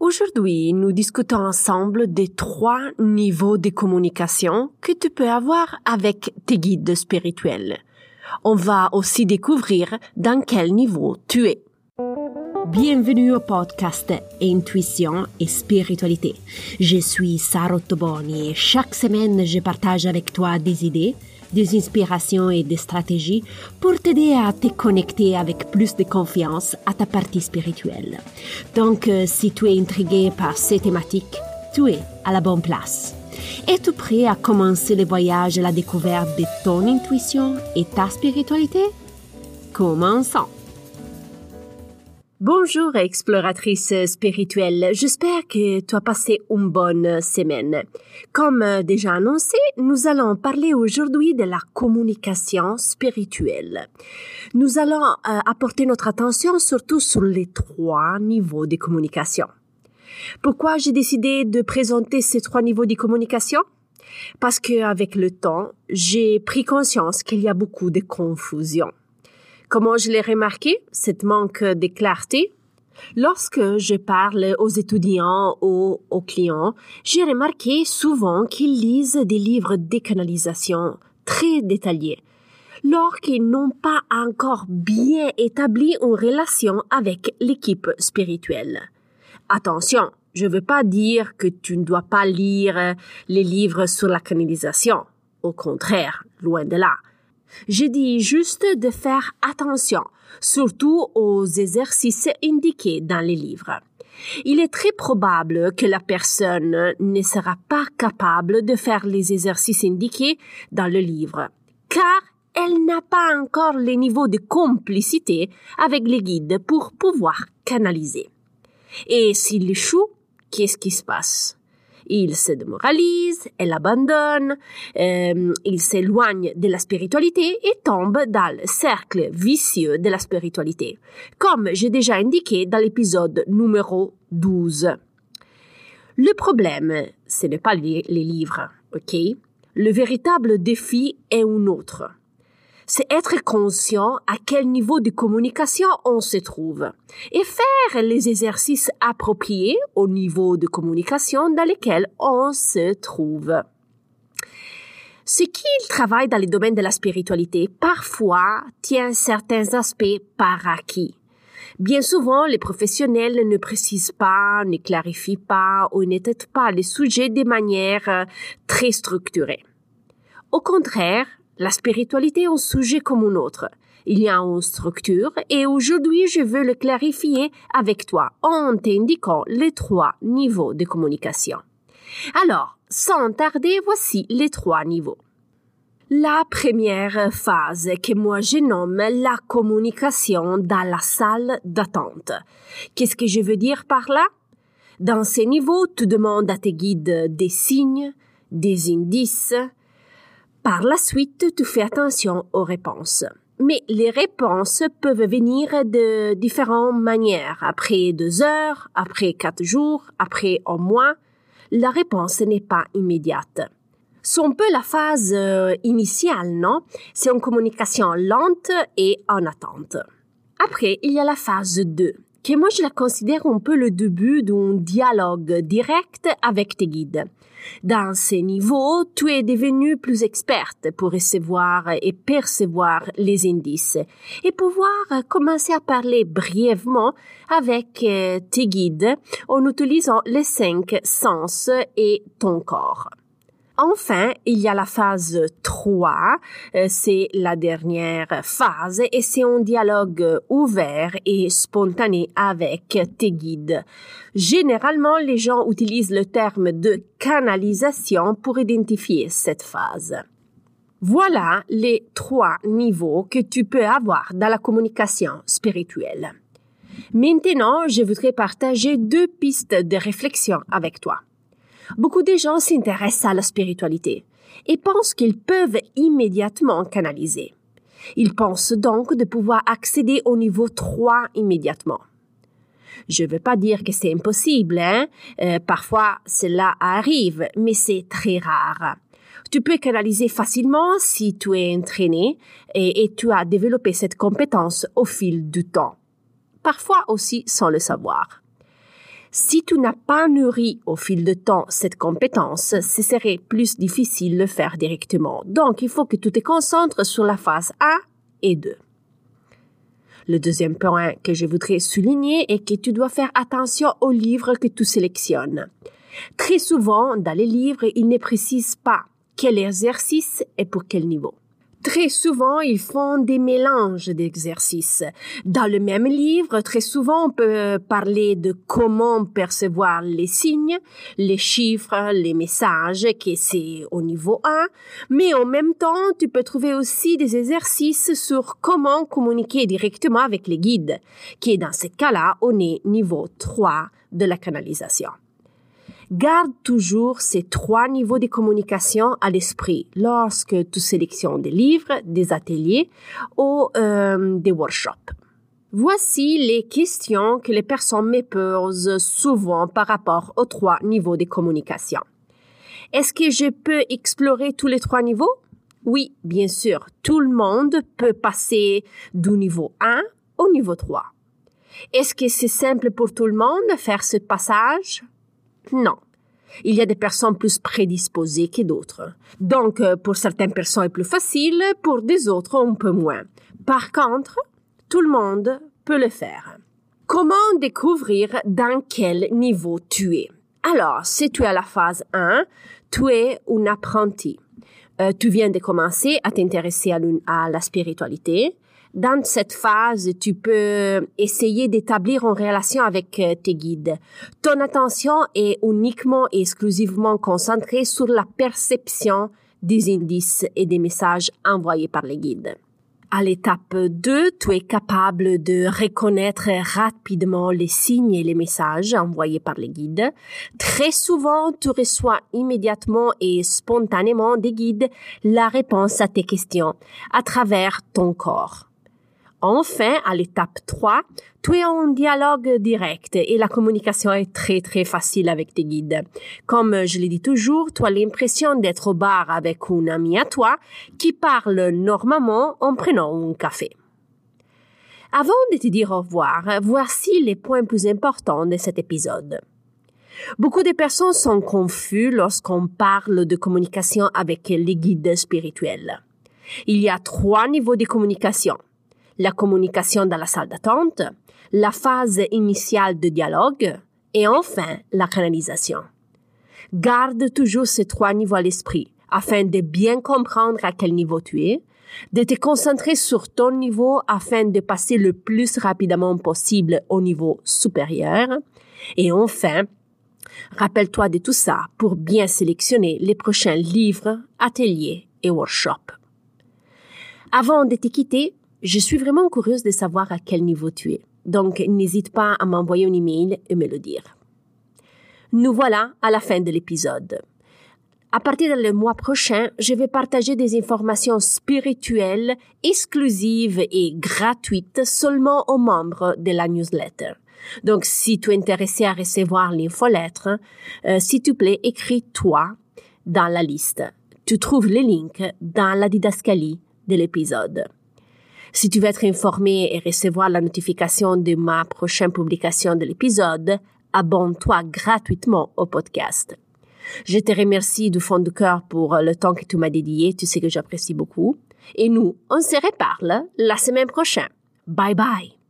Aujourd'hui, nous discutons ensemble des trois niveaux de communication que tu peux avoir avec tes guides spirituels. On va aussi découvrir dans quel niveau tu es. Bienvenue au podcast Intuition et Spiritualité. Je suis Sarah Toboni et chaque semaine je partage avec toi des idées, des inspirations et des stratégies pour t'aider à te connecter avec plus de confiance à ta partie spirituelle. Donc, euh, si tu es intrigué par ces thématiques, tu es à la bonne place. Es-tu prêt à commencer le voyage à la découverte de ton intuition et ta spiritualité? Commençons! Bonjour exploratrice spirituelle, j'espère que tu as passé une bonne semaine. Comme déjà annoncé, nous allons parler aujourd'hui de la communication spirituelle. Nous allons euh, apporter notre attention surtout sur les trois niveaux de communication. Pourquoi j'ai décidé de présenter ces trois niveaux de communication? Parce qu'avec le temps, j'ai pris conscience qu'il y a beaucoup de confusion. Comment je l'ai remarqué, cette manque de clarté? Lorsque je parle aux étudiants ou aux clients, j'ai remarqué souvent qu'ils lisent des livres de canalisation très détaillés, lorsqu'ils n'ont pas encore bien établi une relation avec l'équipe spirituelle. Attention, je ne veux pas dire que tu ne dois pas lire les livres sur la canalisation. Au contraire, loin de là. Je dis juste de faire attention, surtout aux exercices indiqués dans les livres. Il est très probable que la personne ne sera pas capable de faire les exercices indiqués dans le livre, car elle n'a pas encore le niveau de complicité avec les guides pour pouvoir canaliser. Et s'il échoue, qu'est-ce qui se passe? Il se démoralise, elle abandonne, euh, il s'éloigne de la spiritualité et tombe dans le cercle vicieux de la spiritualité, comme j'ai déjà indiqué dans l'épisode numéro 12. Le problème, ce n'est pas les, les livres, ok? Le véritable défi est un autre c'est être conscient à quel niveau de communication on se trouve et faire les exercices appropriés au niveau de communication dans lequel on se trouve. Ce qui travaille dans le domaine de la spiritualité parfois tient certains aspects par acquis. Bien souvent, les professionnels ne précisent pas, ne clarifient pas ou ne traitent pas les sujets de manière euh, très structurée. Au contraire, la spiritualité est un sujet comme un autre. Il y a une structure et aujourd'hui je veux le clarifier avec toi en t'indiquant les trois niveaux de communication. Alors, sans tarder, voici les trois niveaux. La première phase que moi je nomme la communication dans la salle d'attente. Qu'est-ce que je veux dire par là? Dans ces niveaux, tu demandes à tes guides des signes, des indices, par la suite, tu fais attention aux réponses. Mais les réponses peuvent venir de différentes manières. Après deux heures, après quatre jours, après un mois. La réponse n'est pas immédiate. C'est un peu la phase euh, initiale, non? C'est une communication lente et en attente. Après, il y a la phase 2, que moi je la considère un peu le début d'un dialogue direct avec tes guides. Dans ces niveaux, tu es devenu plus experte pour recevoir et percevoir les indices et pouvoir commencer à parler brièvement avec euh, tes guides en utilisant les cinq sens et ton corps. Enfin, il y a la phase 3, euh, c'est la dernière phase et c'est un dialogue ouvert et spontané avec tes guides. Généralement, les gens utilisent le terme de canalisation pour identifier cette phase. Voilà les trois niveaux que tu peux avoir dans la communication spirituelle. Maintenant, je voudrais partager deux pistes de réflexion avec toi. Beaucoup de gens s'intéressent à la spiritualité et pensent qu'ils peuvent immédiatement canaliser. Ils pensent donc de pouvoir accéder au niveau 3 immédiatement. Je ne veux pas dire que c'est impossible, hein? Euh, parfois cela arrive, mais c'est très rare. Tu peux canaliser facilement si tu es entraîné et, et tu as développé cette compétence au fil du temps. Parfois aussi sans le savoir. Si tu n'as pas nourri au fil de temps cette compétence, ce serait plus difficile de le faire directement. Donc, il faut que tu te concentres sur la phase 1 et 2. Le deuxième point que je voudrais souligner est que tu dois faire attention aux livres que tu sélectionnes. Très souvent, dans les livres, ils ne précisent pas quel exercice et pour quel niveau. Très souvent, ils font des mélanges d'exercices. Dans le même livre, très souvent, on peut parler de comment percevoir les signes, les chiffres, les messages, qui c'est au niveau 1, mais en même temps, tu peux trouver aussi des exercices sur comment communiquer directement avec les guides, qui dans ce cas-là, on est niveau 3 de la canalisation. Garde toujours ces trois niveaux de communication à l'esprit lorsque tu sélectionnes des livres, des ateliers ou euh, des workshops. Voici les questions que les personnes me posent souvent par rapport aux trois niveaux de communication. Est-ce que je peux explorer tous les trois niveaux? Oui, bien sûr, tout le monde peut passer du niveau 1 au niveau 3. Est-ce que c'est simple pour tout le monde de faire ce passage? Non. Il y a des personnes plus prédisposées que d'autres. Donc, euh, pour certaines personnes, c'est plus facile, pour des autres, un peu moins. Par contre, tout le monde peut le faire. Comment découvrir dans quel niveau tu es? Alors, si tu es à la phase 1, tu es un apprenti. Euh, tu viens de commencer à t'intéresser à, la spiritualité. Dans cette phase, tu peux essayer d'établir une relation avec euh, tes guides. Ton attention est uniquement et exclusivement concentrée sur la perception des indices et des messages envoyés par les guides. À l'étape 2, tu es capable de reconnaître rapidement les signes et les messages envoyés par les guides. Très souvent, tu reçois immédiatement et spontanément des guides la réponse à tes questions à travers ton corps. Enfin, à l'étape 3, tu es en dialogue direct et la communication est très très facile avec tes guides. Comme je le dis toujours, tu as l'impression d'être au bar avec un ami à toi qui parle normalement en prenant un café. Avant de te dire au revoir, voici les points plus importants de cet épisode. Beaucoup de personnes sont confuses lorsqu'on parle de communication avec les guides spirituels. Il y a trois niveaux de communication la communication dans la salle d'attente, la phase initiale de dialogue et enfin la canalisation. Garde toujours ces trois niveaux à l'esprit afin de bien comprendre à quel niveau tu es, de te concentrer sur ton niveau afin de passer le plus rapidement possible au niveau supérieur et enfin, rappelle-toi de tout ça pour bien sélectionner les prochains livres, ateliers et workshops. Avant de te quitter, je suis vraiment curieuse de savoir à quel niveau tu es. Donc, n'hésite pas à m'envoyer un email et me le dire. Nous voilà à la fin de l'épisode. À partir du mois prochain, je vais partager des informations spirituelles exclusives et gratuites seulement aux membres de la newsletter. Donc, si tu es intéressé à recevoir l'infolettre, euh, s'il te plaît, écris-toi dans la liste. Tu trouves les links dans la didascalie de l'épisode. Si tu veux être informé et recevoir la notification de ma prochaine publication de l'épisode, abonne-toi gratuitement au podcast. Je te remercie du fond du cœur pour le temps que tu m'as dédié, tu sais que j'apprécie beaucoup. Et nous, on se reparle la semaine prochaine. Bye bye.